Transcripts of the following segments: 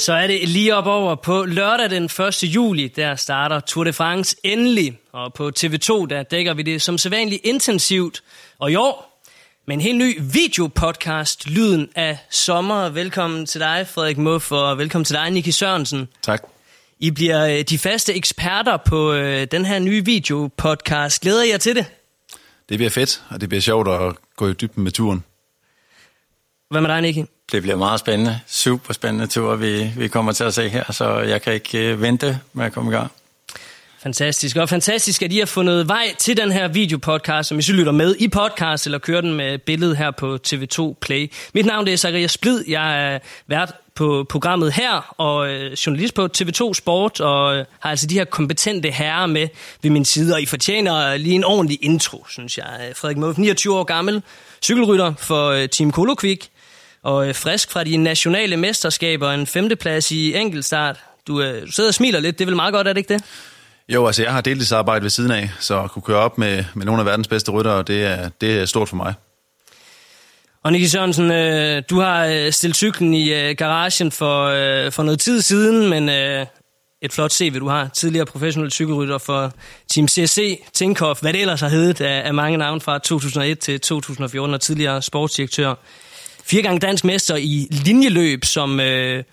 Så er det lige op over på lørdag den 1. juli, der starter Tour de France endelig. Og på TV2, der dækker vi det som sædvanligt intensivt. Og i år med en helt ny videopodcast, Lyden af sommer. Velkommen til dig, Frederik Muff, og velkommen til dig, Niki Sørensen. Tak. I bliver øh, de faste eksperter på øh, den her nye videopodcast. Glæder jer til det? Det bliver fedt, og det bliver sjovt at gå i dybden med turen. Hvad med dig, Niki? Det bliver meget spændende. Super spændende tur, vi, vi kommer til at se her, så jeg kan ikke øh, vente med at komme i gang. Fantastisk. Og fantastisk, at I har fundet vej til den her videopodcast, som I så lytter med i podcast, eller kører den med billedet her på TV2 Play. Mit navn det er Zacharias Splid. Jeg er vært på programmet her, og øh, journalist på TV2 Sport, og øh, har altså de her kompetente herrer med ved min side, og I fortjener lige en ordentlig intro, synes jeg. Frederik Muff, 29 år gammel, cykelrytter for Team Kolokvik, og øh, frisk fra de nationale mesterskaber, en femteplads i enkeltstart. Du, øh, du sidder og smiler lidt, det er vel meget godt, er det ikke det? Jo, altså jeg har deltidsarbejde ved siden af, så at kunne køre op med, med nogle af verdens bedste ryttere, det er, det er stort for mig. Og Nicky Sørensen, øh, du har øh, stillet cyklen i øh, garagen for, øh, for noget tid siden, men øh, et flot CV, du har. Tidligere professionel cykelrytter for Team CSC, Tinkoff, hvad det ellers har heddet af, af mange navne fra 2001 til 2014, og tidligere sportsdirektør. Fire gange dansk mester i linjeløb, som øh,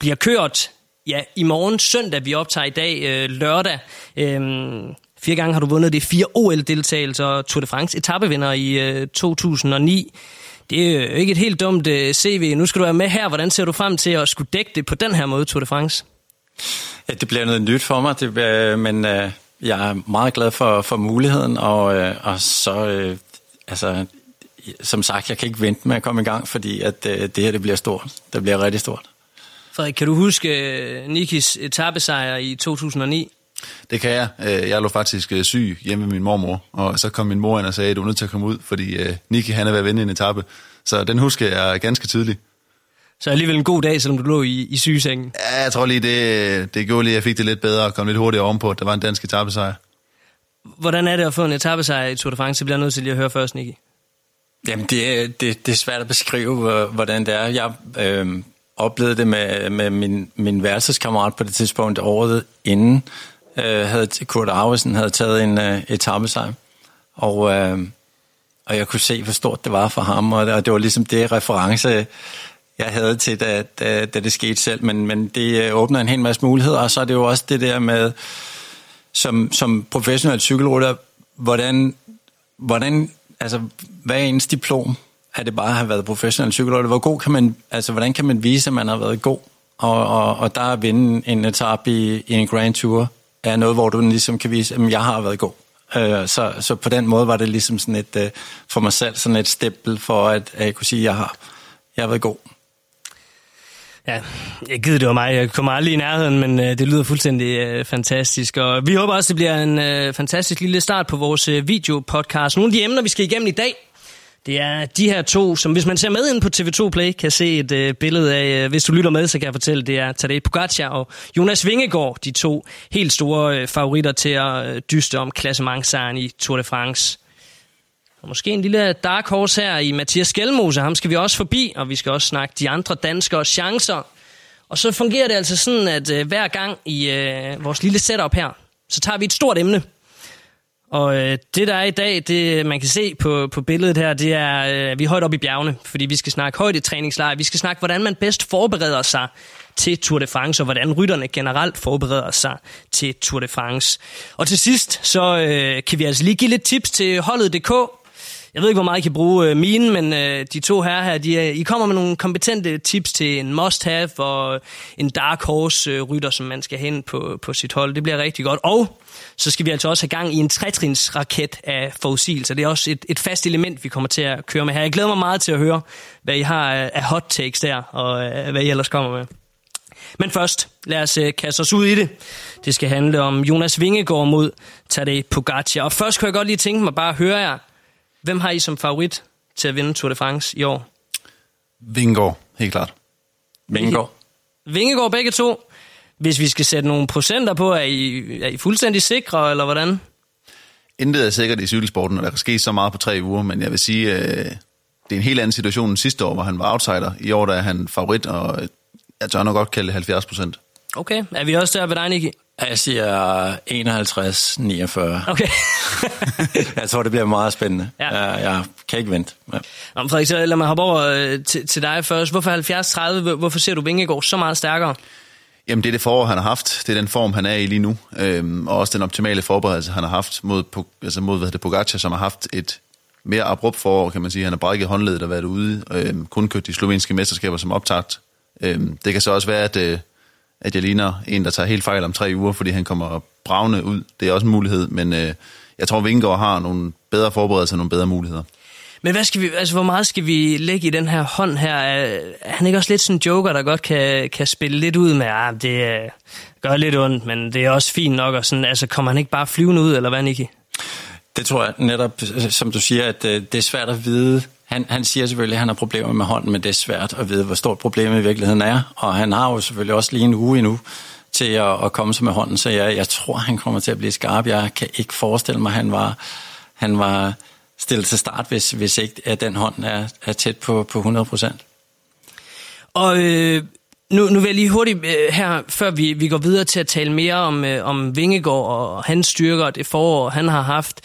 bliver kørt ja, i morgen søndag, vi optager i dag øh, lørdag. Øhm, fire gange har du vundet det fire OL-deltagelser og Tour de France etappevinder i øh, 2009. Det er jo ikke et helt dumt øh, CV. Nu skal du være med her. Hvordan ser du frem til at skulle dække det på den her måde, Tour de France? Ja, det bliver noget nyt for mig, det, øh, men øh, jeg er meget glad for, for muligheden, og, øh, og så, øh, altså, som sagt, jeg kan ikke vente med at komme i gang, fordi at øh, det her det bliver stort. Det bliver rigtig stort. Frederik, kan du huske øh, Nikis etappesejr i 2009? Det kan jeg. Øh, Jeg lå faktisk syg hjemme med min mormor, og så kom min mor ind og sagde, at du er nødt til at komme ud, fordi Niki han er ved at vinde en etape. Så den husker jeg ganske tydeligt. Så alligevel en god dag, selvom du lå i, i sygesengen. Ja, jeg tror lige, det, det gjorde lige, at jeg fik det lidt bedre og kom lidt hurtigere ovenpå, at der var en dansk etappesejr. Hvordan er det at få en etappesejr i Tour de France? Det bliver jeg nødt til lige at høre først, Niki. Jamen, det, er- det, det er svært at beskrive, hvordan det er. Jeg øh, oplevede det med, med min, min værelseskammerat på det tidspunkt året inden. Øh, havde, Kurt Arvesen havde taget en øh, etappesejr. Og, øh, og jeg kunne se, hvor stort det var for ham, og, og det var ligesom det reference, jeg havde til, da, da, da det skete selv, men, men det øh, åbner en hel masse muligheder, og så er det jo også det der med, som, som professionel cykelrytter, hvordan, hvordan, altså, hvad er ens diplom? Er det bare at have været professionel cykelrytter? Hvor god kan man, altså, hvordan kan man vise, at man har været god? Og, og, og der at vinde en etape i, i en Grand Tour, er noget, hvor du ligesom kan vise, at jeg har været god. Øh, så, så på den måde var det ligesom sådan et, øh, for mig selv sådan et stempel for, at, at jeg kunne sige, at jeg har, jeg har været god. Ja, jeg gider det var mig. Jeg kommer aldrig i nærheden, men øh, det lyder fuldstændig øh, fantastisk. Og vi håber også, det bliver en øh, fantastisk lille start på vores øh, videopodcast. Nogle af de emner, vi skal igennem i dag, det er de her to, som hvis man ser med ind på TV2 Play, kan se et øh, billede af. Øh, hvis du lytter med, så kan jeg fortælle, det er Tadej Pogacar og Jonas Vingegaard, de to helt store øh, favoritter til at øh, dyste om klassementsejren i Tour de France. Og måske en lille dark horse her i Mathias Skelmose, ham skal vi også forbi, og vi skal også snakke de andre danskere chancer. Og så fungerer det altså sådan, at øh, hver gang i øh, vores lille setup her, så tager vi et stort emne, og øh, det, der er i dag, det man kan se på, på billedet her, det er, øh, vi er højt oppe i bjergene, fordi vi skal snakke højt i træningslejr. Vi skal snakke, hvordan man bedst forbereder sig til Tour de France, og hvordan rytterne generelt forbereder sig til Tour de France. Og til sidst, så øh, kan vi altså lige give lidt tips til holdet.dk. Jeg ved ikke, hvor meget I kan bruge øh, mine, men øh, de to her her, de, øh, I kommer med nogle kompetente tips til en must-have og øh, en dark horse-rytter, øh, som man skal hen på, på sit hold. Det bliver rigtig godt. Og så skal vi altså også have gang i en trætrinsraket af forudsigelser. Det er også et, et fast element, vi kommer til at køre med her. Jeg glæder mig meget til at høre, hvad I har af hot takes der, og øh, hvad I ellers kommer med. Men først, lad os øh, kaste os ud i det. Det skal handle om Jonas Vingegaard mod Tadej Pogacar. Og først kunne jeg godt lige tænke mig bare at høre jer, hvem har I som favorit til at vinde Tour de France i år? Vingegaard, helt klart. Vingegaard. Vingegaard begge to. Hvis vi skal sætte nogle procenter på, er I, er I fuldstændig sikre, eller hvordan? Intet er sikkert i cykelsporten, og der kan ske så meget på tre uger, men jeg vil sige, øh, det er en helt anden situation end sidste år, hvor han var outsider. I år der er han favorit, og jeg tør nok godt kalde det 70 procent. Okay, er vi også der ved dig, Nicky? Jeg siger 51-49. Okay. jeg tror, det bliver meget spændende. Ja. Jeg, jeg kan ikke vente. Ja. Om Frederik, så lad mig hoppe over øh, til, til dig først. Hvorfor 70-30? Hvorfor ser du Vingegaard så meget stærkere? Jamen, det er det forår, han har haft. Det er den form, han er i lige nu. Øhm, og også den optimale forberedelse, han har haft mod, altså mod hvad det, Pogacar, som har haft et mere abrupt forår, kan man sige. Han har brækket håndledet og været ude. Øhm, kun kørt de slovenske mesterskaber som optagt. Øhm, det kan så også være, at, øh, at jeg ligner en, der tager helt fejl om tre uger, fordi han kommer bravne ud. Det er også en mulighed, men øh, jeg tror, Vingegaard har nogle bedre forberedelser og nogle bedre muligheder. Men hvad skal vi, altså, hvor meget skal vi lægge i den her hånd her? Er han ikke også lidt sådan en joker, der godt kan, kan spille lidt ud med, ah, det øh, gør lidt ondt, men det er også fint nok, og sådan, altså, kommer han ikke bare flyvende ud, eller hvad, Nicky? Det tror jeg netop, øh, som du siger, at øh, det er svært at vide. Han, han siger selvfølgelig, at han har problemer med hånden, men det er svært at vide, hvor stort problemet i virkeligheden er. Og han har jo selvfølgelig også lige en uge endnu til at, at komme sig med hånden, så jeg, jeg tror, han kommer til at blive skarp. Jeg kan ikke forestille mig, at han var, han var stille til start, hvis, hvis ikke at den hånd er, er tæt på, på 100 procent. Og øh, nu, nu vil jeg lige hurtigt øh, her, før vi, vi går videre til at tale mere om, øh, om Vingegaard og hans styrker og det forår, han har haft.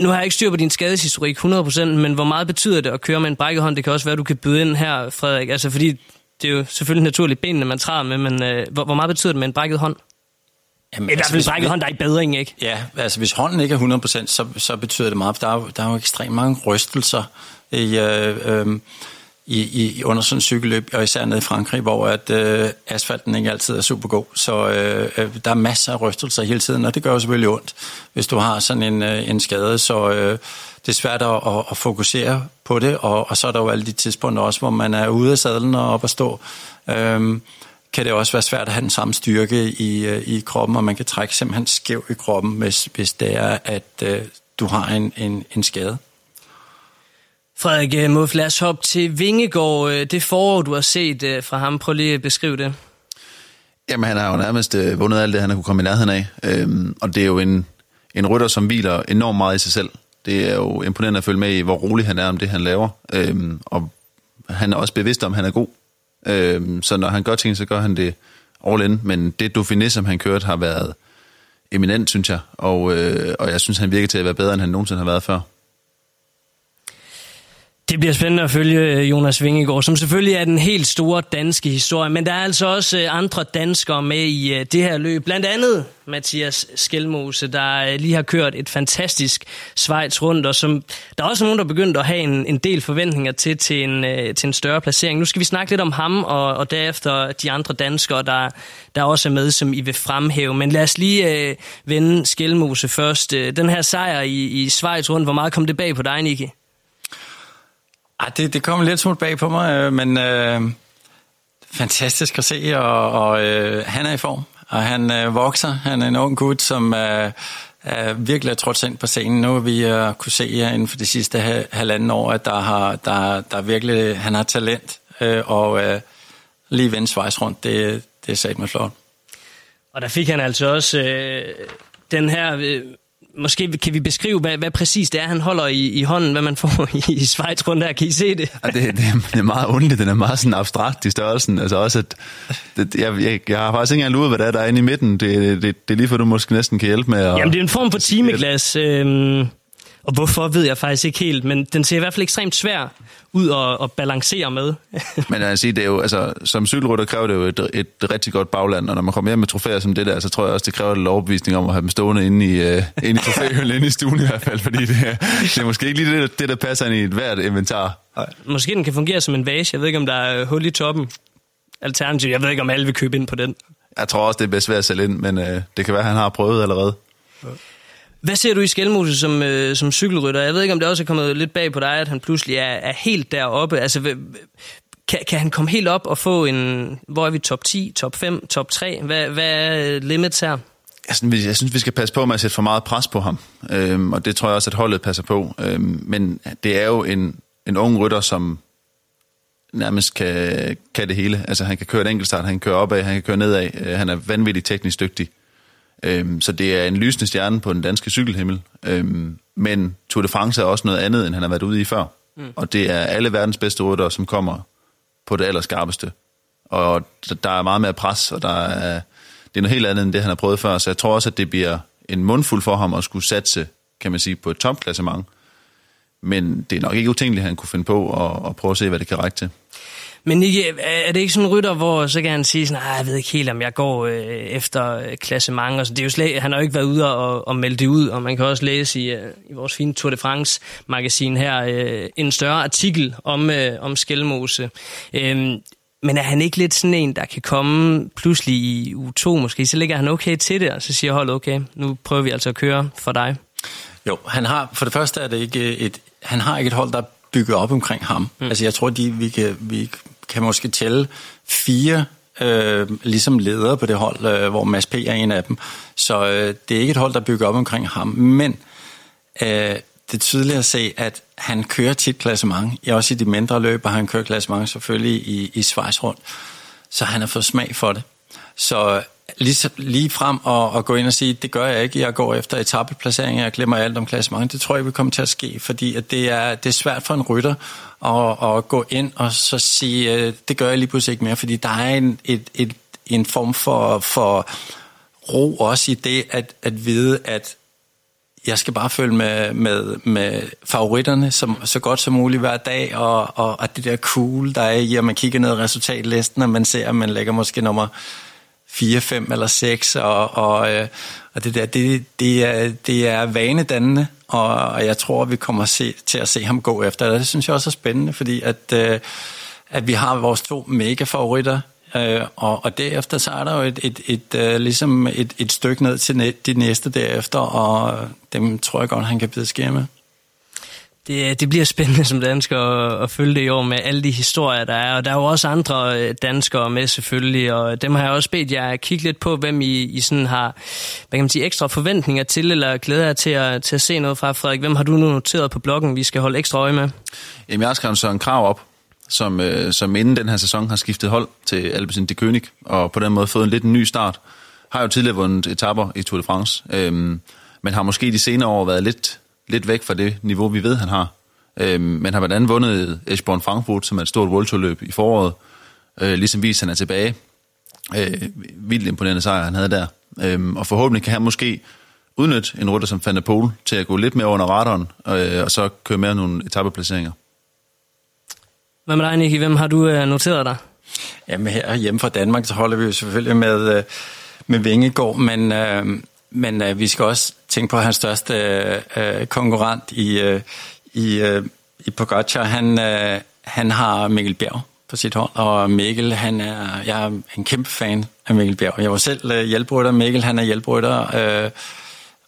Nu har jeg ikke styr på din skadeshistorik 100%, men hvor meget betyder det at køre med en brækket hånd? Det kan også være, du kan byde ind her, Frederik. Altså, fordi det er jo selvfølgelig naturligt benene, man træder med, men øh, hvor, hvor meget betyder det med en brækket hånd? Jamen, I hvert fald altså, brækket hånd, der er i bedring, ikke? Ja, altså hvis hånden ikke er 100%, så, så betyder det meget. Der er, der er jo ekstremt mange rystelser i, øh, øh, i, i, under sådan en cykelløb, og især nede i Frankrig, hvor at, øh, asfalten ikke altid er super god. Så øh, øh, der er masser af rystelser hele tiden, og det gør jo selvfølgelig ondt, hvis du har sådan en, øh, en skade. Så øh, det er svært at, at, at fokusere på det, og, og så er der jo alle de tidspunkter også, hvor man er ude af sadlen og op at stå. Øh, kan det også være svært at have den samme styrke i, øh, i kroppen, og man kan trække simpelthen skæv i kroppen, hvis, hvis det er, at øh, du har en, en, en skade. Frederik øh, Muff, lad os hoppe til Vingegård. Øh, det forår, du har set øh, fra ham, prøv lige at beskrive det. Jamen, han har jo nærmest vundet alt det, han har kunne komme i nærheden af. Øhm, og det er jo en, en rytter, som hviler enormt meget i sig selv. Det er jo imponerende at følge med i, hvor rolig han er om det, han laver. Øhm, og han er også bevidst om, at han er god. Øh, så når han gør ting, så gør han det all in. Men det Dauphiné, som han kørte, har været eminent, synes jeg. Og, øh, og jeg synes, han virker til at være bedre, end han nogensinde har været før. Det bliver spændende at følge øh, Jonas Vingegaard, som selvfølgelig er den helt store danske historie, men der er altså også øh, andre danskere med i øh, det her løb. Blandt andet Mathias Skelmose, der lige har kørt et fantastisk Schweiz rundt, og som der er også nogen, der er begyndt at have en, en del forventninger til, til en, til en større placering. Nu skal vi snakke lidt om ham, og, og derefter de andre danskere, der, der også er med, som I vil fremhæve. Men lad os lige øh, vende Skelmose først. Den her sejr i, i Schweiz rundt, hvor meget kom det bag på dig, Nicky? Ej, det, det kom lidt smut bag på mig, øh, men øh, fantastisk at se, og, og øh, han er i form, og han øh, vokser. Han er en ung gut, som øh, er virkelig er trådt ind på scenen. Nu har vi øh, kunne se inden for de sidste halvanden år, at der har, der, der virkelig, han har talent, øh, og øh, lige vende svejs rundt, det, det er sat med flot. Og der fik han altså også øh, den her... Øh Måske kan vi beskrive, hvad, hvad præcis det er, han holder i, i hånden, hvad man får i, i Schweiz rundt her. Kan I se det? Ja, det, det, er meget underligt. Den er meget sådan abstrakt i størrelsen. Altså også, at det, jeg, jeg, jeg, har faktisk ikke engang luret, hvad det er, der er inde i midten. Det, det, det er lige for, du måske næsten kan hjælpe med at... Jamen, det er en form for timeglas. Øhm, og hvorfor ved jeg faktisk ikke helt, men den ser i hvert fald ekstremt svær ud og, og balancere med. Men jeg sige, det er jo, altså, som cykelrytter kræver det jo et, et rigtig godt bagland, og når man kommer hjem med trofæer som det der, så tror jeg også, det kræver lidt overbevisning om at have dem stående inde i, uh, inde i trofæhøllen, inde i stuen i hvert fald, fordi det, det er måske ikke lige det, det, der passer ind i et hvert inventar. Måske den kan fungere som en vase. Jeg ved ikke, om der er hul i toppen. Alternativt, jeg ved ikke, om alle vil købe ind på den. Jeg tror også, det er bedst ved at sælge ind, men uh, det kan være, at han har prøvet allerede. Hvad ser du i Skelmose som, øh, som cykelrytter? Jeg ved ikke, om det også er kommet lidt bag på dig, at han pludselig er, er helt deroppe. Altså, kan, kan han komme helt op og få en... Hvor er vi? Top 10, top 5, top 3? Hvad, hvad er limits her? Altså, jeg synes, jeg synes, vi skal passe på med at sætte for meget pres på ham. Øhm, og det tror jeg også, at holdet passer på. Øhm, men det er jo en, en ung rytter, som nærmest kan, kan det hele. Altså, han kan køre et enkeltstart, han kan køre opad, han kan køre nedad. Øh, han er vanvittigt teknisk dygtig. Øhm, så det er en lysende stjerne på den danske cykelhimmel. Øhm, men Tour de France er også noget andet, end han har været ude i før. Mm. Og det er alle verdens bedste ryttere, som kommer på det allerskarpeste. Og der er meget mere pres, og der er, det er noget helt andet, end det, han har prøvet før. Så jeg tror også, at det bliver en mundfuld for ham at skulle satse, kan man sige, på et topklassement. Men det er nok ikke utænkeligt, at han kunne finde på at, at prøve at se, hvad det kan række til. Men er det ikke sådan en rytter, hvor så kan han sige sådan, jeg ved ikke helt, om jeg går øh, efter klassement. Og så det er jo slet, han har jo ikke været ude og, og melde det ud, og man kan også læse i, øh, i vores fine Tour de France-magasin her øh, en større artikel om, øh, om Skelmose. Øh, men er han ikke lidt sådan en, der kan komme pludselig i u 2 måske, så ligger han okay til det, og så siger holdet, okay, nu prøver vi altså at køre for dig. Jo, han har, for det første er det ikke et, han har ikke et hold, der er bygget op omkring ham. Mm. Altså jeg tror, de, vi, kan, vi kan måske tælle fire øh, ligesom ledere på det hold, øh, hvor Mads P. er en af dem. Så øh, det er ikke et hold, der bygger op omkring ham. Men øh, det er tydeligt at se, at han kører tit klassement. Også i de mindre løb, og han kører klassement selvfølgelig i, i Schweiz rundt. Så han har fået smag for det. Så lige, lige frem og, og gå ind og sige, det gør jeg ikke, jeg går efter etappeplacering, jeg glemmer alt om klassement. Det tror jeg vil komme til at ske, fordi at det, er, det er svært for en rytter at, at gå ind og så sige, øh, det gør jeg lige pludselig ikke mere, fordi der er en, et, et, en form for, for ro også i det, at, at vide, at jeg skal bare følge med, med, med favoritterne som, så godt som muligt hver dag, og, og, og det der cool, der er i, at man kigger ned i resultatlisten, og man ser, at man lægger måske nummer 4, 5 eller 6, og, og, øh, og det der, det, det, er, det er vanedannende, og, og jeg tror, vi kommer se, til at se ham gå efter det. Det synes jeg også er spændende, fordi at, øh, at vi har vores to mega favoritter, øh, og, og derefter så er der jo et, et, et, et, ligesom et, et stykke ned til de næste derefter, og dem tror jeg godt, han kan bide skære med det, det bliver spændende som dansker at, at følge det i år med alle de historier, der er. Og der er jo også andre øh, danskere med selvfølgelig, og dem har jeg også bedt jer at kigge lidt på, hvem I, I sådan har hvad kan man sige, ekstra forventninger til, eller glæder jer til at, til at se noget fra. Frederik, hvem har du nu noteret på bloggen, vi skal holde ekstra øje med? Jamen, jeg har skrevet Søren Krav op, som, øh, som inden den her sæson har skiftet hold til Alpecin de König, og på den måde fået en lidt en ny start. Har jo tidligere vundet etapper i Tour de France, øh, men har måske de senere år været lidt lidt væk fra det niveau, vi ved, han har. Øh, men har blandt andet vundet Eschborn Frankfurt, som er et stort World i foråret. Øh, ligesom vist, han er tilbage. Øh, vildt imponerende sejr, han havde der. Øh, og forhåbentlig kan han måske udnytte en rytter som Van der Pol til at gå lidt mere under radaren, øh, og så køre mere nogle etappeplaceringer. Hvad med dig, Nicky? Hvem har du øh, noteret dig? Jamen her hjemme fra Danmark, så holder vi jo selvfølgelig med, øh, med Vingegård, men, øh, men øh, vi skal også tænke på hans største øh, øh, konkurrent i, øh, i, øh, i Pogacar. Han, øh, han har Mikkel Bjerg på sit hold, og Mikkel, han er, jeg er en kæmpe fan af Mikkel Bjerg. Jeg var selv øh, hjælprytter, Mikkel han er hjælprytter, øh,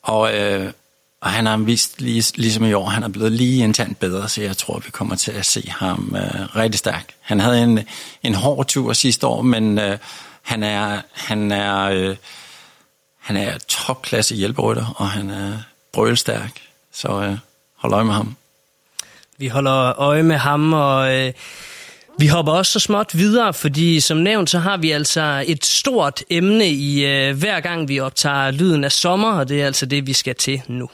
og, øh, og han har vist, lige, ligesom i år, han er blevet lige en tand bedre, så jeg tror, vi kommer til at se ham øh, rigtig stærk. Han havde en, en hård tur sidste år, men øh, han er, han er, øh, han er topklasse hjælperytter, og han er brølstærk, så øh, hold øje med ham. Vi holder øje med ham, og øh, vi hopper også så småt videre, fordi som nævnt, så har vi altså et stort emne i øh, hver gang vi optager lyden af sommer, og det er altså det, vi skal til nu.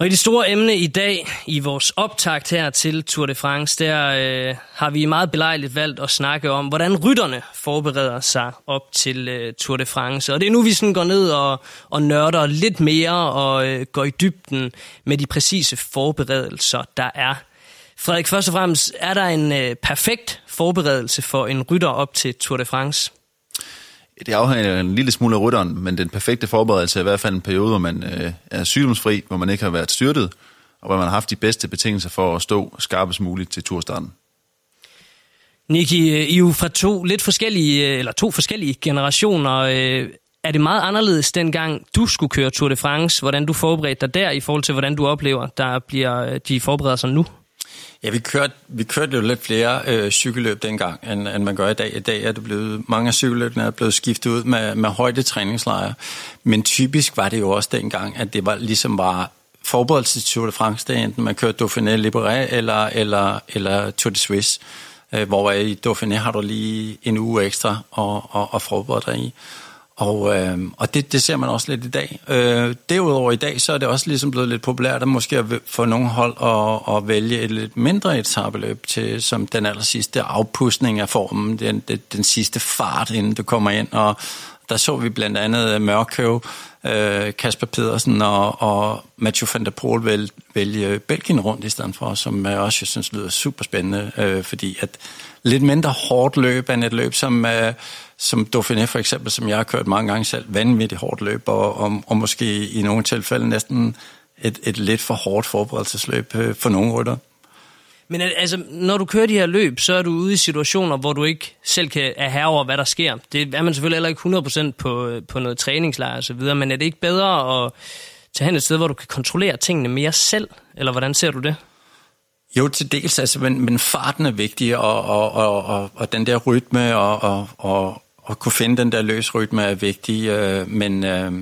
Og i det store emne i dag, i vores optakt her til Tour de France, der øh, har vi meget belejligt valgt at snakke om, hvordan rytterne forbereder sig op til øh, Tour de France. Og det er nu, vi sådan går ned og, og nørder lidt mere og øh, går i dybden med de præcise forberedelser, der er. Frederik, først og fremmest, er der en øh, perfekt forberedelse for en rytter op til Tour de France? Det afhænger en lille smule af rytteren, men den perfekte forberedelse er i hvert fald en periode, hvor man øh, er sygdomsfri, hvor man ikke har været styrtet, og hvor man har haft de bedste betingelser for at stå skarpest muligt til turstarten. Niki, I er jo fra to lidt forskellige, øh, eller to forskellige generationer. Øh, er det meget anderledes dengang, du skulle køre Tour de France? Hvordan du forberedte dig der, i forhold til, hvordan du oplever, der bliver øh, de forbereder sig nu? Ja, vi kørte, vi kørte jo lidt flere øh, cykelløb dengang, end, end man gør i dag. I dag er det blevet, mange af cykelløbene er blevet skiftet ud med, med højde træningslejre. Men typisk var det jo også dengang, at det var ligesom var forberedelse til Tour de France, det enten man kørte Dauphiné Libéré eller, eller, eller Tour de Suisse, øh, hvor i Dauphiné har du lige en uge ekstra at, at, at forberede dig i. Og, øh, og det, det ser man også lidt i dag. Øh, derudover i dag, så er det også ligesom blevet lidt populært at måske få nogle hold at, at vælge et lidt mindre etabeløb til som den aller sidste afpustning af formen, den, den, den sidste fart, inden du kommer ind. Og der så vi blandt andet øh, Mørkøv, øh, Kasper Pedersen og, og Mathieu van der Poel vælge, vælge Belgien rundt i stedet for, som øh, jeg også synes lyder super spændende, øh, fordi at lidt mindre hårdt løb end et løb, som... Øh, som Dauphiné for eksempel, som jeg har kørt mange gange selv, vanvittigt hårdt løb, og, og, og måske i nogle tilfælde næsten et, et lidt for hårdt forberedelsesløb øh, for nogle rytter. Men altså, når du kører de her løb, så er du ude i situationer, hvor du ikke selv kan er herre over, hvad der sker. Det er man selvfølgelig heller ikke 100% på, på noget træningslejr og så videre, men er det ikke bedre at tage hen et sted, hvor du kan kontrollere tingene mere selv? Eller hvordan ser du det? Jo, til dels, altså, men, men farten er vigtig, og, og, og, og, og den der rytme, og, og, og, at kunne finde den der løsrytme er vigtig, øh, men øh,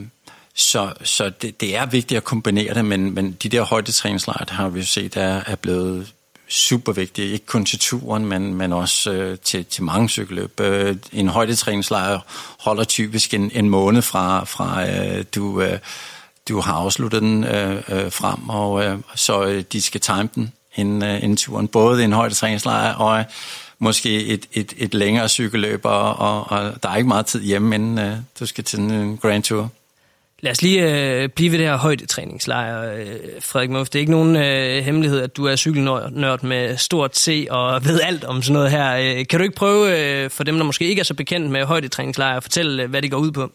så, så det, det er vigtigt at kombinere det, men, men de der højdetræningslejre, har vi jo set, er, er blevet super vigtige, ikke kun til turen, men, men også øh, til, til mange cykelløb. Øh, en højdetræningslejr holder typisk en, en måned fra, fra øh, du, øh, du har afsluttet den øh, øh, frem, og øh, så øh, de skal time den inden, øh, inden turen. Både en højdetræningslejr og måske et, et, et længere cykelløb, og, og, og der er ikke meget tid hjemme, inden uh, du skal til en Grand Tour. Lad os lige øh, blive ved det her højdetræningslejr, øh, Frederik Muff. Det er ikke nogen øh, hemmelighed, at du er cykelnørd med stort C og ved alt om sådan noget her. Øh, kan du ikke prøve, øh, for dem, der måske ikke er så bekendt med højdetræningslejr, at fortælle, øh, hvad det går ud på?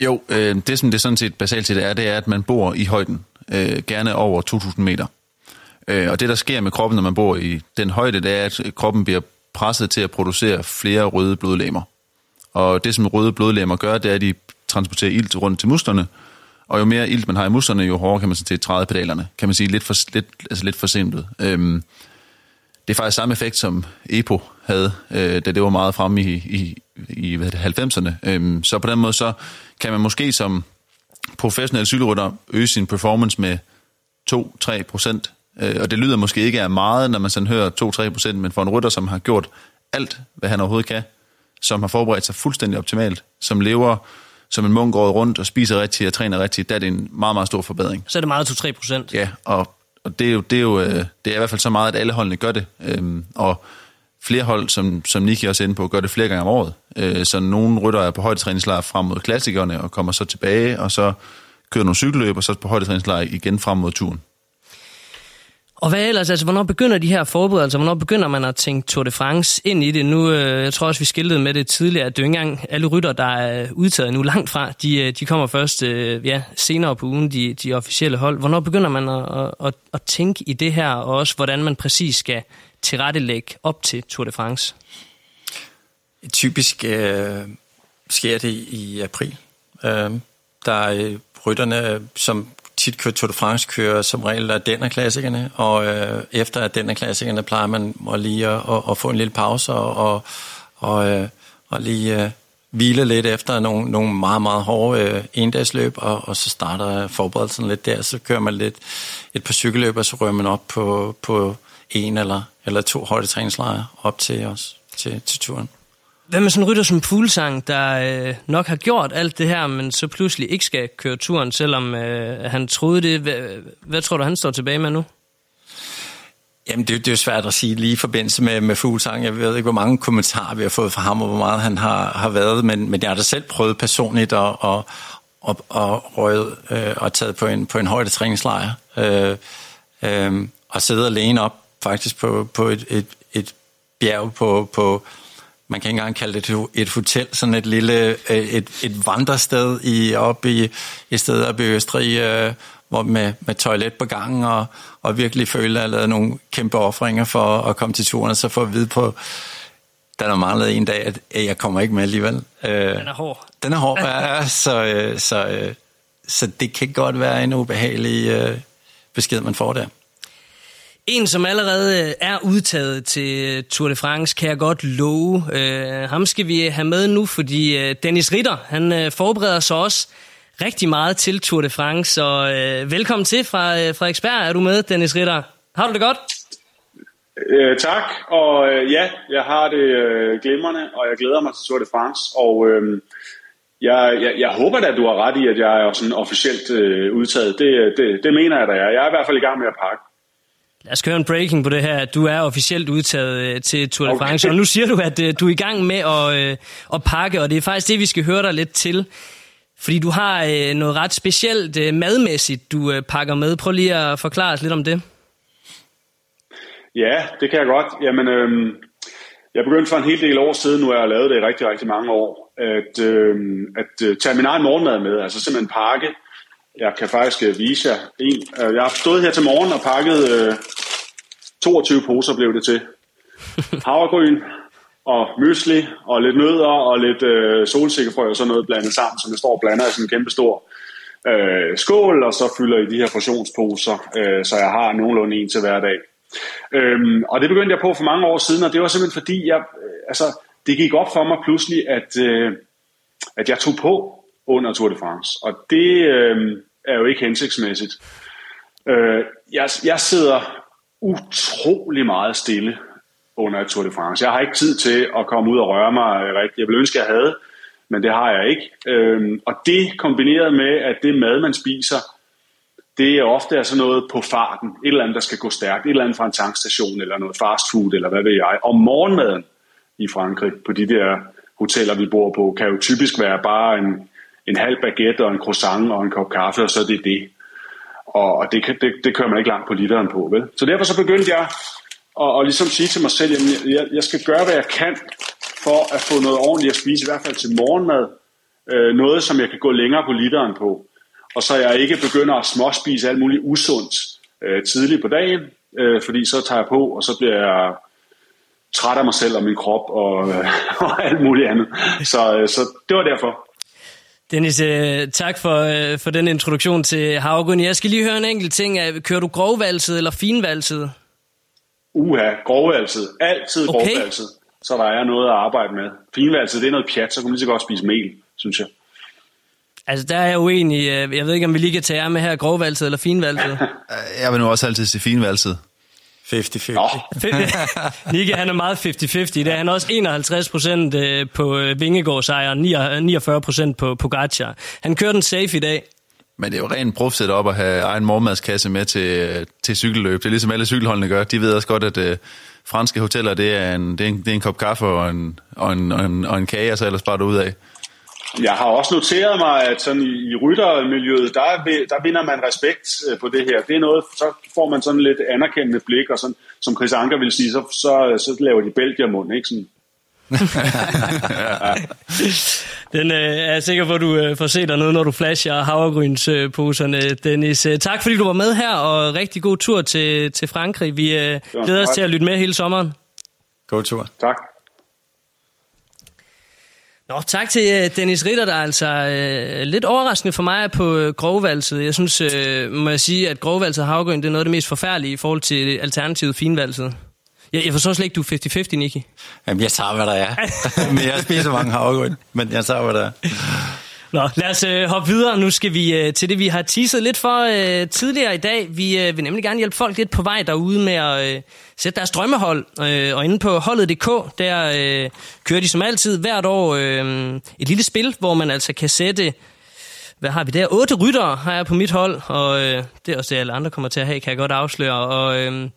Jo, øh, det som det sådan set basalt set er, det er, at man bor i højden, øh, gerne over 2.000 meter. Øh, og det, der sker med kroppen, når man bor i den højde, det er, at kroppen bliver presset til at producere flere røde blodlemmer. Og det, som røde blodlemmer gør, det er, at de transporterer ilt rundt til musklerne, og jo mere ilt man har i musklerne, jo hårdere kan man til træde pedalerne. Kan man sige lidt for, lidt, altså lidt for simpelt. Øhm, det er faktisk samme effekt, som EPO havde, øh, da det var meget fremme i, i, i hvad det, 90'erne. Øhm, så på den måde, så kan man måske som professionel cykelrytter øge sin performance med 2-3 procent Øh, og det lyder måske ikke af meget, når man sådan hører 2-3 procent, men for en rytter, som har gjort alt, hvad han overhovedet kan, som har forberedt sig fuldstændig optimalt, som lever som en munk året rundt og spiser rigtigt og træner rigtigt, der er det en meget, meget stor forbedring. Så er det meget 2-3 procent? Ja, og, og det, er jo, det, er jo, øh, det er i hvert fald så meget, at alle holdene gør det. Øhm, og flere hold, som, som Niki også er inde på, gør det flere gange om året. Øh, så nogle rytter er på højdetræningslejr frem mod klassikerne og kommer så tilbage, og så kører nogle cykelløb, og så på højdetræningslejr igen frem mod turen. Og hvad ellers? Altså, hvornår begynder de her forberedelser? Altså, hvornår begynder man at tænke Tour de France ind i det? Nu, øh, jeg tror også, vi skiltede med det tidligere, at det er ikke engang alle rytter, der er udtaget nu langt fra. De, øh, de kommer først øh, ja, senere på ugen, de, de officielle hold. Hvornår begynder man at, at, at tænke i det her, og også hvordan man præcis skal tilrettelægge op til Tour de France? Typisk øh, sker det i april. Øh, der er øh, rytterne, øh, som tit kører Tour de France, kører som regel af den af klassikerne, og øh, efter at den af klassikerne plejer man at lige at, at, at få en lille pause og, og, og, øh, og lige øh, hvile lidt efter nogle, nogle meget, meget hårde øh, endagsløb, og, og så starter forberedelsen lidt der, så kører man lidt et par cykelløb, og så rører man op på, på en eller, eller to højdetræningslejre op til os, til, til turen. Hvad med sådan en rytter som Fuglsang, der øh, nok har gjort alt det her, men så pludselig ikke skal køre turen, selvom øh, han troede det? Hvad, hvad tror du, han står tilbage med nu? Jamen, det, det er jo svært at sige lige i forbindelse med, med Fuglsang. Jeg ved ikke, hvor mange kommentarer vi har fået fra ham, og hvor meget han har, har været, men, men jeg har da selv prøvet personligt at, at, at, at røget øh, og taget på en, på en højde træningslejr, øh, øh, og sidde alene op faktisk på, på et, et, et bjerg på, på man kan ikke engang kalde det et hotel, sådan et lille øh, et, et vandrested i, op i, i stedet op i Østrig, øh, hvor med, med toilet på gangen, og, og virkelig føle, at jeg lavet nogle kæmpe offringer for at komme til turen, og så få at vide på, der manglede en dag, at jeg kommer ikke med alligevel. Øh, den er hård. Den er hård, ja, så, øh, så, øh, så det kan godt være en ubehagelig øh, besked, man får der. En, som allerede øh, er udtaget til øh, Tour de France, kan jeg godt love. Øh, ham skal vi have med nu, fordi Dennis Ritter, han forbereder sig også rigtig meget til Tour de France. Så velkommen til fra Frederiksberg. Er du med, Dennis Ritter? Har du det godt? Øh, tak, og øh, ja, jeg har det øh, glimrende, og jeg glæder mig til Tour de France. Og øh, jeg, jeg, jeg håber da, at du har ret i, at jeg er sådan officielt øh, udtaget. Det, det, det mener jeg da, jeg Jeg er i hvert fald i gang med at pakke. Lad os køre en breaking på det her. Du er officielt udtaget øh, til Tour de France, okay. og nu siger du, at øh, du er i gang med at, øh, at pakke, og det er faktisk det, vi skal høre dig lidt til. Fordi du har noget ret specielt madmæssigt, du pakker med. Prøv lige at forklare os lidt om det. Ja, det kan jeg godt. Jamen, øh, jeg begyndte for en hel del år siden, nu har jeg lavet det i rigtig, rigtig mange år, at, øh, at tage min egen morgenmad med. Altså simpelthen pakke jeg kan faktisk øh, vise jer en. Øh, jeg har stået her til morgen og pakket øh, 22 poser blev det til. Havregryn og mysli og lidt nødder og lidt øh, solsikkefrø og sådan noget blandet sammen, som jeg står og blander i sådan en kæmpe stor øh, skål, og så fylder i de her portionsposer, øh, så jeg har nogenlunde en til hver dag. Øhm, og det begyndte jeg på for mange år siden, og det var simpelthen fordi, jeg, øh, altså, det gik op for mig pludselig, at, øh, at jeg tog på under Tour de France. Og det, øh, er jo ikke hensigtsmæssigt. Øh, jeg, jeg sidder utrolig meget stille under Tour de France. Jeg har ikke tid til at komme ud og røre mig rigtigt. Jeg ville ønske, at jeg havde, men det har jeg ikke. Øh, og det kombineret med, at det mad, man spiser, det er ofte sådan noget på farten. Et eller andet, der skal gå stærkt. Et eller andet fra en tankstation, eller noget fast food, eller hvad ved jeg. Og morgenmaden i Frankrig, på de der hoteller, vi bor på, kan jo typisk være bare en, en halv baguette og en croissant og en kop kaffe, og så er det det. Og, og det, det, det kører man ikke langt på literen på, vel? Så derfor så begyndte jeg at, at ligesom sige til mig selv, at jeg, jeg skal gøre, hvad jeg kan for at få noget ordentligt at spise, i hvert fald til morgenmad. Øh, noget, som jeg kan gå længere på literen på. Og så jeg ikke begynder at småspise alt muligt usundt øh, tidligt på dagen, øh, fordi så tager jeg på, og så bliver jeg træt af mig selv og min krop og, øh, og alt muligt andet. Så, øh, så det var derfor. Dennis, øh, tak for, øh, for den introduktion til havregryn. Jeg skal lige høre en enkelt ting. Kører du grovvalset eller finvalset? Uha, grovvalset. Altid okay. grovvalset. Så der er noget at arbejde med. Finvalset, det er noget pjat, så kan man lige så godt spise mel, synes jeg. Altså, der er jeg uenig. Jeg ved ikke, om vi lige kan tage med her, grovvalset eller finvalset. jeg vil nu også altid sige finvalset. 50-50. Nikke, han er meget 50-50. Det er han også 51 procent øh, på øh, Vingegårdsejr, 49 procent på Pogacar. Han kører den safe i dag. Men det er jo rent profset op at have egen mormadskasse med til, til cykelløb. Det er ligesom alle cykelholdene gør. De ved også godt, at uh, franske hoteller, det er en, det er en, det er en kop kaffe og en, og en, og en, og en kage, og så ellers bare ud af. Jeg har også noteret mig, at sådan i, i ryttermiljøet, der, der vinder man respekt øh, på det her. Det er noget, så får man sådan lidt anerkendende blik, og sådan, som Chris Anker vil sige, så, så, så laver de Belgier-mund, ikke sådan? Den øh, er jeg sikker på, at du øh, får set dernede, når du flasher havregrynsposerne, øh, Dennis. Øh, tak fordi du var med her, og rigtig god tur til, til Frankrig. Vi øh, glæder os til at lytte med hele sommeren. God tur. Tak. Nå, tak til øh, Dennis Ritter, der er altså øh, lidt overraskende for mig på øh, grovvalset. Jeg synes, øh, må jeg sige, at grovvalset og havgrøn, det er noget af det mest forfærdelige i forhold til alternativet finvalset. Jeg, jeg forstår slet ikke, du er 50-50, Nicky. Jamen, jeg tager, hvad der er. men jeg spiser mange havregryn, men jeg tager, hvad der er. Nå, lad os øh, hoppe videre. Nu skal vi øh, til det, vi har teaset lidt for øh, tidligere i dag. Vi øh, vil nemlig gerne hjælpe folk lidt på vej derude med at øh, sætte deres drømmehold. Øh, og inde på holdet.dk, der øh, kører de som altid hvert år øh, et lille spil, hvor man altså kan sætte hvad har vi der? Otte ryttere har jeg på mit hold, og øh, det er også det, alle andre kommer til at have, kan jeg godt afsløre. Og øh,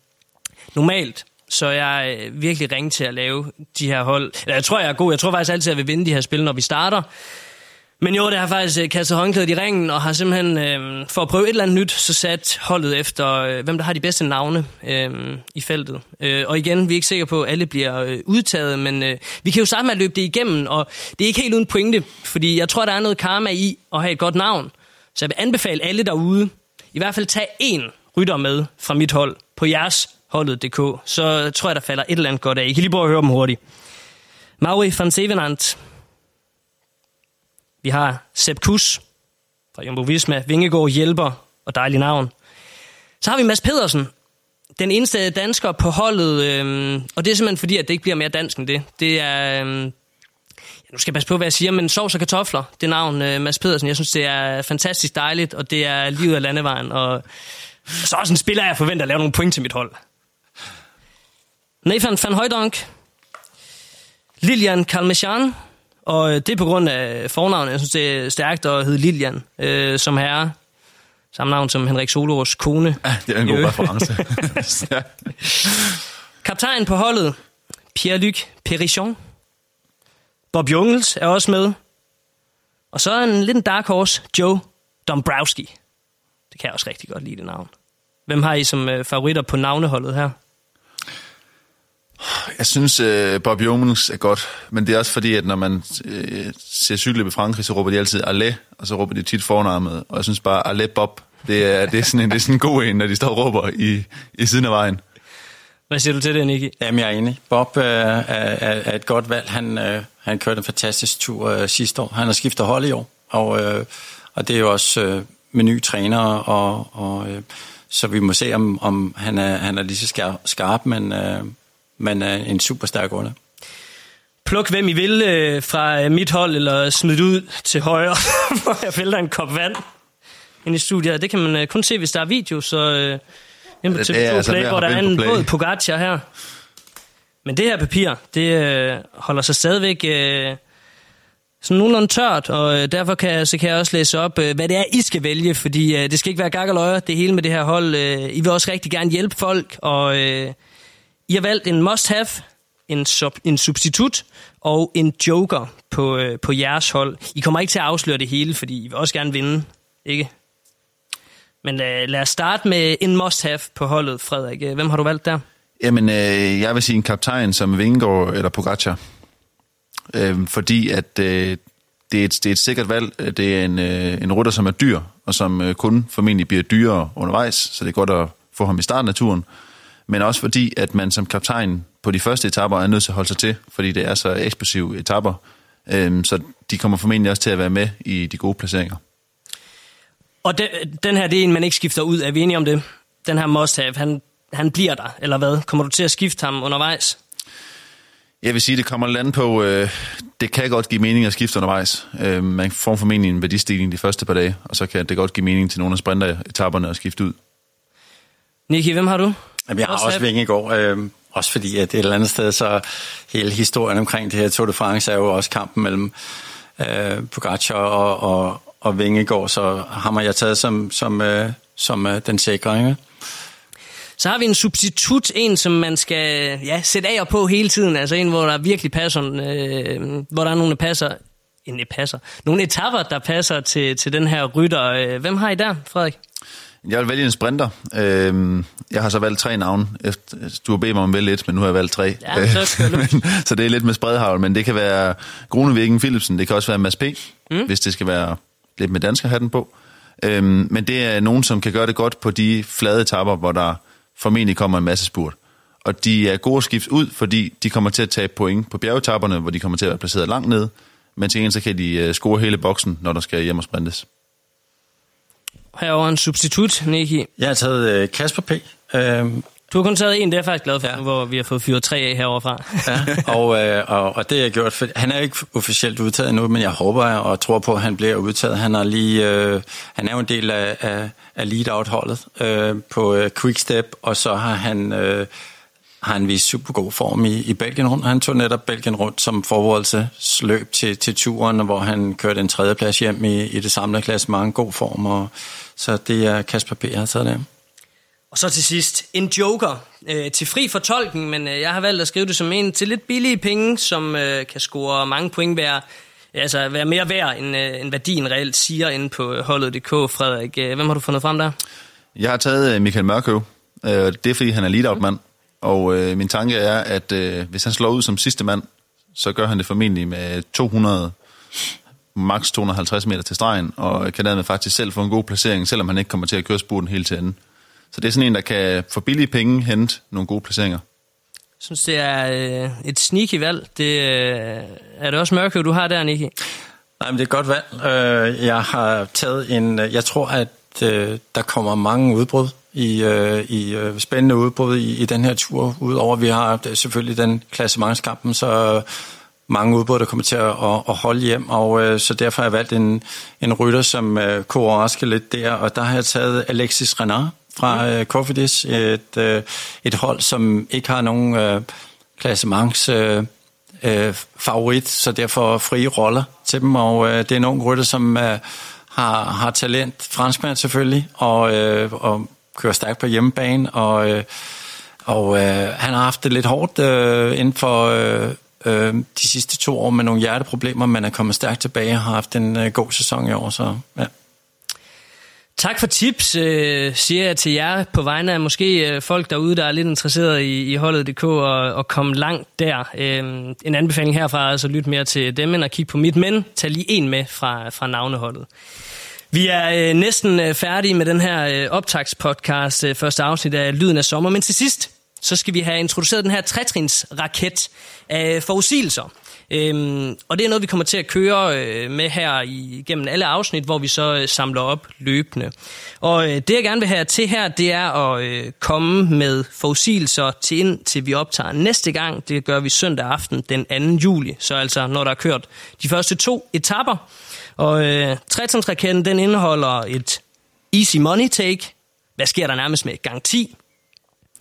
normalt, så jeg er virkelig ringe til at lave de her hold. Jeg tror, jeg er god. Jeg tror faktisk altid, at jeg vil vinde de her spil, når vi starter. Men jo, det har faktisk øh, kastet håndklædet i ringen, og har simpelthen, øh, for at prøve et eller andet nyt, så sat holdet efter, øh, hvem der har de bedste navne øh, i feltet. Øh, og igen, vi er ikke sikre på, at alle bliver øh, udtaget, men øh, vi kan jo starte med at løbe det igennem, og det er ikke helt uden pointe, fordi jeg tror, der er noget karma i at have et godt navn. Så jeg vil anbefale alle derude, i hvert fald tage én rytter med fra mit hold på jeres holdet.dk, så tror jeg, der falder et eller andet godt af. I kan lige prøve at høre dem hurtigt. Mauri van Sevenant, vi har Sepp Kuss fra Jumbo Visma, Vingegaard hjælper og dejlig navn. Så har vi Mads Pedersen, den eneste dansker på holdet, øhm, og det er simpelthen fordi, at det ikke bliver mere dansk end det. Det er, øhm, ja, nu skal jeg passe på, hvad jeg siger, men sovs og kartofler, det navn, øh, Mads Pedersen, jeg synes, det er fantastisk dejligt, og det er livet af landevejen, og så også en spiller, jeg forventer at lave nogle point til mit hold. Nathan van Højdonk, Lilian Kalmeshan, og øh, det er på grund af fornavnet. Jeg synes, det er stærkt at hedde Lilian øh, som herre. Samme navn som Henrik Solors kone. Ja, det er en god reference. Kaptajn på holdet, Pierre-Luc Perichon. Bob Jungels er også med. Og så en lidt dark horse, Joe Dombrowski. Det kan jeg også rigtig godt lide, det navn. Hvem har I som øh, favoritter på navneholdet her? Jeg synes, uh, Bob Jomens er godt, men det er også fordi, at når man uh, ser cykle i Frankrig, så råber de altid Allé, og så råber de tit fornavnet, og jeg synes bare, Allé Bob, det er, det er, sådan, en, det er sådan en god en, når de står og råber i, i siden af vejen. Hvad siger du til det, Nicky? Jamen, jeg er enig. Bob uh, er, er, et godt valg. Han, uh, han kørte en fantastisk tur uh, sidste år. Han har skiftet hold i år, og, uh, og det er jo også uh, med nye træner, og, og uh, så vi må se, om, om han, er, han er lige så skarp, skarp men... Uh, men er en super stærk under. Pluk hvem I vil øh, fra mit hold, eller smid ud til højre, hvor jeg fælder en kop vand ind i studiet. Det kan man øh, kun se, hvis der er video, så øh, ind på TV2 altså Play, hvor der er en båd Pogacar her. Men det her papir, det øh, holder sig stadigvæk øh, sådan nogenlunde tørt, og øh, derfor kan, så kan jeg også læse op, øh, hvad det er, I skal vælge, fordi øh, det skal ikke være gak og løjer, det hele med det her hold. Øh, I vil også rigtig gerne hjælpe folk, og... Øh, i har valgt en must-have, en, sub, en substitut og en joker på, øh, på jeres hold. I kommer ikke til at afsløre det hele, fordi I vil også gerne vinde, ikke? Men øh, lad os starte med en must-have på holdet, Frederik. Øh, hvem har du valgt der? Jamen, øh, jeg vil sige en kaptajn som Vingegaard eller Pogacar. Øh, fordi at øh, det, er et, det er et sikkert valg. Øh, det er en, øh, en rytter, som er dyr, og som øh, kun formentlig bliver dyrere undervejs, så det er godt at få ham i starten af turen men også fordi, at man som kaptajn på de første etapper er nødt til at holde sig til, fordi det er så eksplosive etapper. Øhm, så de kommer formentlig også til at være med i de gode placeringer. Og de, den her, det er en, man ikke skifter ud. Er vi enige om det? Den her must have, han, han bliver der, eller hvad? Kommer du til at skifte ham undervejs? Jeg vil sige, det kommer land på, øh, det kan godt give mening at skifte undervejs. Øh, man får formentlig en værdistigning de første par dage, og så kan det godt give mening til nogle af sprinter-etapperne at skifte ud. Niki, hvem har du? Jamen, jeg har også, også Vingegaard, øh, også fordi at et eller andet sted, så hele historien omkring det her Tour de France er jo også kampen mellem øh, Pogacar og, og, og Vingegaard, så ham har jeg taget som, som, øh, som øh, den sikre, ikke? Så har vi en substitut, en som man skal ja, sætte af og på hele tiden, altså en, hvor der virkelig passer, øh, hvor der er nogle, der passer, en passer, nogle etapper, der passer til, til den her rytter. Øh, hvem har I der, Frederik? Jeg vil vælge en sprinter. Øhm, jeg har så valgt tre navne. Efter, du har bedt mig om at vælge et, men nu har jeg valgt tre. Ja, så, men, så det er lidt med spredhavl, men det kan være Grunevæggen Philipsen, det kan også være Mads P., mm. hvis det skal være lidt med dansker hatten på. Øhm, men det er nogen, som kan gøre det godt på de flade etapper, hvor der formentlig kommer en masse spurt. Og de er gode at skifte ud, fordi de kommer til at tage point på bjergetapperne, hvor de kommer til at være placeret langt nede. Men til en så kan de øh, score hele boksen, når der skal hjem og sprintes. Herover en substitut, Niki. Jeg har taget øh, Kasper P. Øhm, du har kun taget en, det er jeg faktisk glad for, ja. hvor vi har fået fyret tre af herovre fra. ja, og, øh, og, og det har jeg gjort, for han er ikke officielt udtaget endnu, men jeg håber og tror på, at han bliver udtaget. Han er, lige, øh, han er jo en del af, af, af lead-out-holdet øh, på øh, Quickstep, og så har han... Øh, har han vist super god form i, i Belgien rundt. Han tog netop Belgien rundt som forberedelsesløb til, til turen, hvor han kørte en tredjeplads hjem i, i det samlede klassement. God form, og så det er Kasper P. jeg har taget det. Og så til sidst, en joker øh, til fri fortolkning, men øh, jeg har valgt at skrive det som en til lidt billige penge, som øh, kan score mange point være, altså være mere værd, end, øh, end værdien reelt siger inde på holdet.dk. Frederik, øh, hvem har du fundet frem der? Jeg har taget øh, Michael Mørkøv. Øh, det er fordi, han er lead-out-mand. Og øh, min tanke er, at øh, hvis han slår ud som sidste mand, så gør han det formentlig med 200 maks 250 meter til stregen, og kan dermed faktisk selv få en god placering, selvom han ikke kommer til at køre spurten helt til enden. Så det er sådan en, der kan for billige penge hente nogle gode placeringer. Jeg synes, det er øh, et sneaky valg. Det, øh, er det også mørke, du har der, Niki? Nej, men det er et godt valg. Øh, jeg har taget en... Øh, jeg tror, at øh, der kommer mange udbrud i, øh, i øh, spændende udbrud i, i den her tur. Udover at vi har selvfølgelig den klassementskampen, så mange udbrud, der kommer til at, at, at holde hjem, og øh, så derfor har jeg valgt en, en rytter, som øh, kunne overraske lidt der, og der har jeg taget Alexis Renard fra øh, Cofidis, et, øh, et hold, som ikke har nogen øh, klassements øh, øh, favorit, så derfor frie roller til dem, og øh, det er nogle rytter, som øh, har, har talent, franskmand selvfølgelig, og, øh, og kører stærkt på hjemmebane, og, øh, og øh, han har haft det lidt hårdt øh, inden for øh, øh, de sidste to år med nogle hjerteproblemer, men er kommet stærkt tilbage og har haft en øh, god sæson i år, så ja. Tak for tips, øh, siger jeg til jer på vegne af måske øh, folk derude, der er lidt interesseret i, i holdet.dk og, og komme langt der. Øh, en anbefaling herfra er altså lytte mere til dem end at kigge på mit, men tag lige en med fra, fra navneholdet. Vi er øh, næsten øh, færdige med den her øh, optagspodcast, øh, første afsnit af Lyden af Sommer, men til sidst, så skal vi have introduceret den her trætrins raket af forudsigelser. Øhm, og det er noget, vi kommer til at køre øh, med her i, gennem alle afsnit, hvor vi så øh, samler op løbende. Og øh, det, jeg gerne vil have til her, det er at øh, komme med forudsigelser til ind, til vi optager næste gang. Det gør vi søndag aften den 2. juli, så altså når der er kørt de første to etapper. Og øh, raketten den indeholder et easy money take. Hvad sker der nærmest med garanti?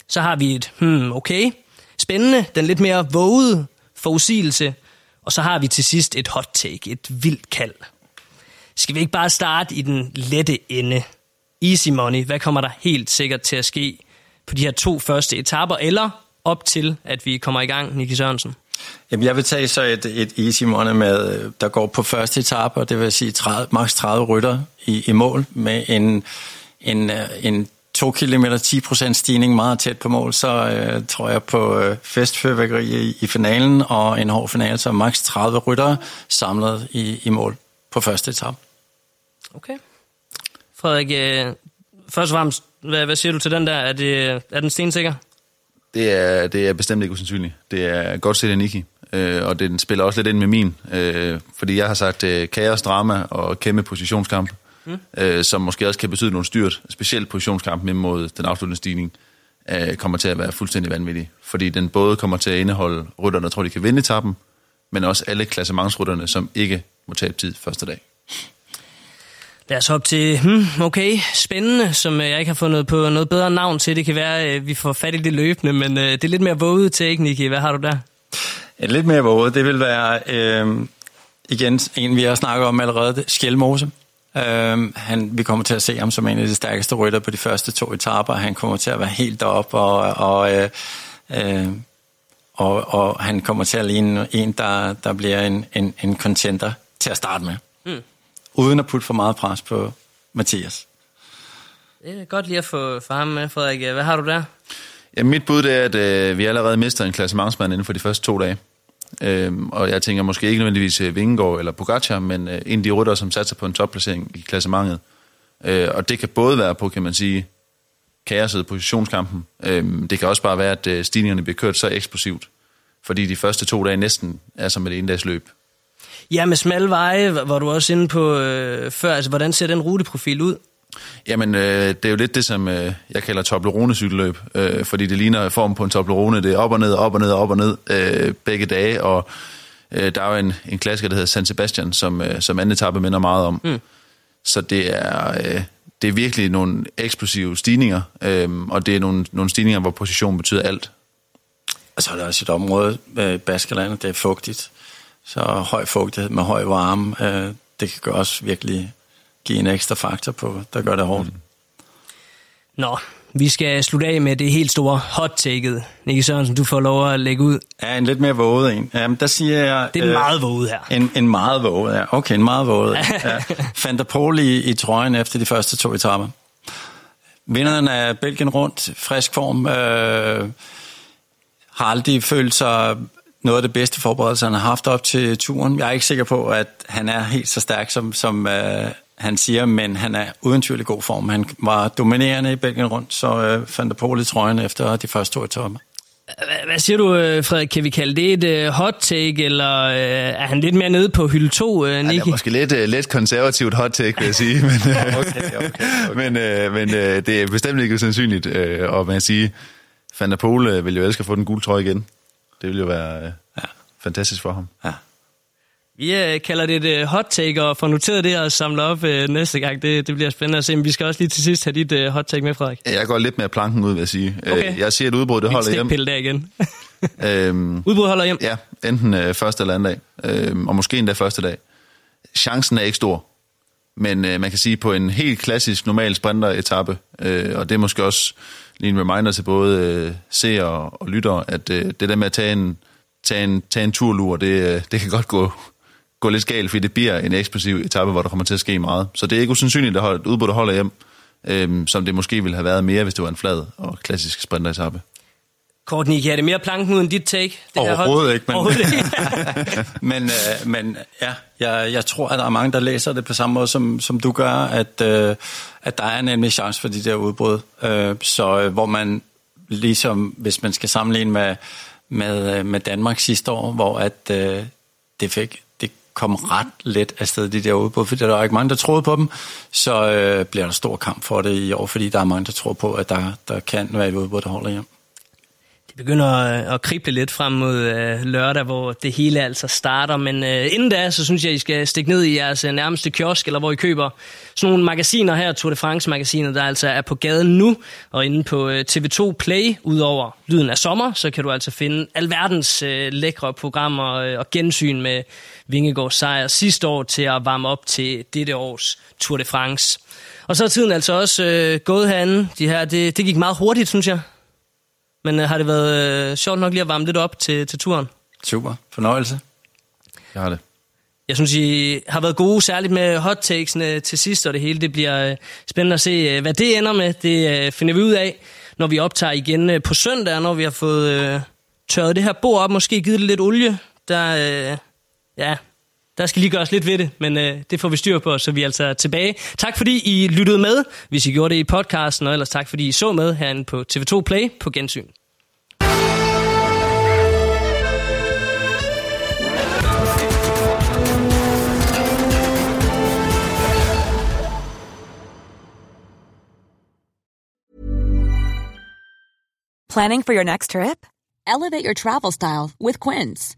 Så har vi et, hmm, okay, spændende, den lidt mere vågede forudsigelse. Og så har vi til sidst et hot take, et vildt kald. Skal vi ikke bare starte i den lette ende? Easy money, hvad kommer der helt sikkert til at ske på de her to første etapper, eller op til, at vi kommer i gang, Nicky Sørensen? Jamen, jeg vil tage så et, et easy money med, øh, der går på første etape, og det vil sige 30, maks 30 rytter i, i mål med en, en, øh, en 2 km 10% stigning meget tæt på mål, så øh, tror jeg på øh, festfyrværkeri i, i finalen og en hård finale, så maks 30 rytter samlet i, i mål på første etape. Okay. Frederik, øh, først og fremmest, hvad, hvad siger du til den der? Er, det, er den stensikker? Det er, det er bestemt ikke usandsynligt. Det er godt set af Niki, øh, og den spiller også lidt ind med min, øh, fordi jeg har sagt øh, kaos, drama og kæmpe positionskamp mm. øh, som måske også kan betyde nogle styrt, specielt positionskampen imod den afsluttende stigning, øh, kommer til at være fuldstændig vanvittig. Fordi den både kommer til at indeholde rytterne, der tror, de kan vinde etappen, men også alle klassementsrytterne, som ikke må tabe tid første dag. Lad os hoppe til, hmm, okay, spændende, som øh, jeg ikke har fundet på noget bedre navn til. Det kan være, at vi får fat i det løbende, men øh, det er lidt mere våget teknik. Hvad har du der? Lidt mere våget, det vil være, øh, igen, en vi har snakket om allerede, Skjelmose Øh, han, vi kommer til at se ham som en af de stærkeste rytter på de første to etaper. Han kommer til at være helt deroppe, og, og, øh, øh, og, og han kommer til at ligne en, der, der bliver en, en, en contender til at starte med. Uden at putte for meget pres på Mathias. Det er godt lige at få for ham med, Frederik. Hvad har du der? Ja, mit bud er, at øh, vi allerede mister en klassementsmand inden for de første to dage. Øhm, og jeg tænker måske ikke nødvendigvis øh, Vingegaard eller Pogacar, men øh, en af de rytter, som satser på en topplacering i klassementet. Øh, og det kan både være på, kan man sige, kaoset positionskampen. Øh, det kan også bare være, at øh, stigningerne bliver kørt så eksplosivt, fordi de første to dage næsten er som et endags løb. Ja, med smalle veje, hvor du også inde på øh, før. Altså, hvordan ser den ruteprofil ud? Jamen, øh, det er jo lidt det, som øh, jeg kalder Toblerone-cykelløb, øh, fordi det ligner form på en Toblerone. Det er op og ned, op og ned, op og ned øh, begge dage, og øh, der er jo en, en klassiker, der hedder San Sebastian, som, øh, som anden etape minder meget om. Mm. Så det er, øh, det er virkelig nogle eksplosive stigninger, øh, og det er nogle, nogle stigninger, hvor position betyder alt. Og så er der også et område, øh, Baskerlandet, det er fugtigt. Så høj fugtighed med høj varme, øh, det kan også virkelig give en ekstra faktor på, der gør det hårdt. Mm. Nå, vi skal slutte af med det helt store hot-taket. Nicky Sørensen, du får lov at lægge ud. Ja, en lidt mere våget en. Jamen, der siger jeg... Det er en øh, meget våget her. En, en meget våget, ja. Okay, en meget våget. ja. Fandt Pol i, i trøjen efter de første to etaper. Vinderen af Belgien rundt, frisk form, øh, har aldrig følt sig noget af det bedste forberedelse, han har haft op til turen. Jeg er ikke sikker på, at han er helt så stærk, som, som øh, han siger, men han er uden tvivl i god form. Han var dominerende i Belgien rundt, så øh, fandt der på lidt trøjen efter de første to etaper. Hvad siger du, øh, Frederik? Kan vi kalde det et uh, hot take, eller uh, er han lidt mere nede på hylde 2, uh, Nicky? Ja, det er måske lidt, uh, lidt konservativt hot take, vil jeg sige. Men, uh, okay, okay, okay. men, uh, men uh, det er bestemt ikke usandsynligt, uh, og man siger, Van der Pol uh, vil jo elske at få den gule trøje igen. Det vil jo være uh, ja. fantastisk for ham. Ja. Vi uh, kalder det et uh, hot take, og får noteret det og samler op uh, næste gang. Det, det bliver spændende at se, men vi skal også lige til sidst have dit uh, hot take med, Frederik. Jeg går lidt mere planken ud, vil jeg sige. Okay. Jeg siger, at udbrud, det holder hjem. Der igen. øhm, udbrud holder hjem? Ja, enten uh, første eller anden dag, øhm, og måske endda første dag. Chancen er ikke stor, men uh, man kan sige, på en helt klassisk, normal sprinter-etappe, uh, og det er måske også lige en reminder til både øh, seere og, og lyttere, at øh, det der med at tage en, tage en, tage en turlur, det, øh, det kan godt gå gå lidt galt, fordi det bliver en eksplosiv etape, hvor der kommer til at ske meget. Så det er ikke usandsynligt, at et udbud, holder hjem, øh, som det måske ville have været mere, hvis det var en flad og klassisk sprinteretappe. Courtney, er det mere planken uden dit take? Det Overhovedet ikke, men, Overhovedet ikke. men, øh, men ja, jeg, jeg tror, at der er mange, der læser det på samme måde, som, som du gør, at, øh, at der er nemlig chance for de der udbrud. Øh, så øh, hvor man ligesom, hvis man skal sammenligne med, med, øh, med Danmark sidste år, hvor at øh, det fik kom ret let afsted, de der udbrud, fordi der er ikke mange, der troede på dem, så øh, bliver der stor kamp for det i år, fordi der er mange, der tror på, at der, der kan være et udbrud, der holder hjem. Det begynder øh, at krible lidt frem mod øh, lørdag, hvor det hele altså starter. Men øh, inden da, så synes jeg, I skal stikke ned i jeres øh, nærmeste kiosk, eller hvor I køber sådan nogle magasiner her, Tour de France-magasiner, der altså er på gaden nu. Og inde på øh, TV2 Play, udover Lyden af Sommer, så kan du altså finde alverdens øh, lækre programmer øh, og gensyn med Vingegaards sejr sidste år til at varme op til dette års Tour de France. Og så er tiden altså også øh, gået herinde. De her, det, det gik meget hurtigt, synes jeg. Men øh, har det været øh, sjovt nok lige at varme lidt op til, til turen? Super. Fornøjelse. Jeg har det. Jeg synes, I har været gode, særligt med hot takesene til sidst, og det hele det bliver øh, spændende at se, øh, hvad det ender med. Det øh, finder vi ud af, når vi optager igen øh, på søndag, når vi har fået øh, tørret det her bord op, måske givet det lidt olie. Der, øh, ja, der skal lige gøres lidt ved det, men øh, det får vi styr på, så vi altså er altså tilbage. Tak fordi I lyttede med, hvis I gjorde det i podcasten, og ellers tak fordi I så med herinde på TV2 Play på gensyn. Planning for your next trip? Elevate your travel style with Quince.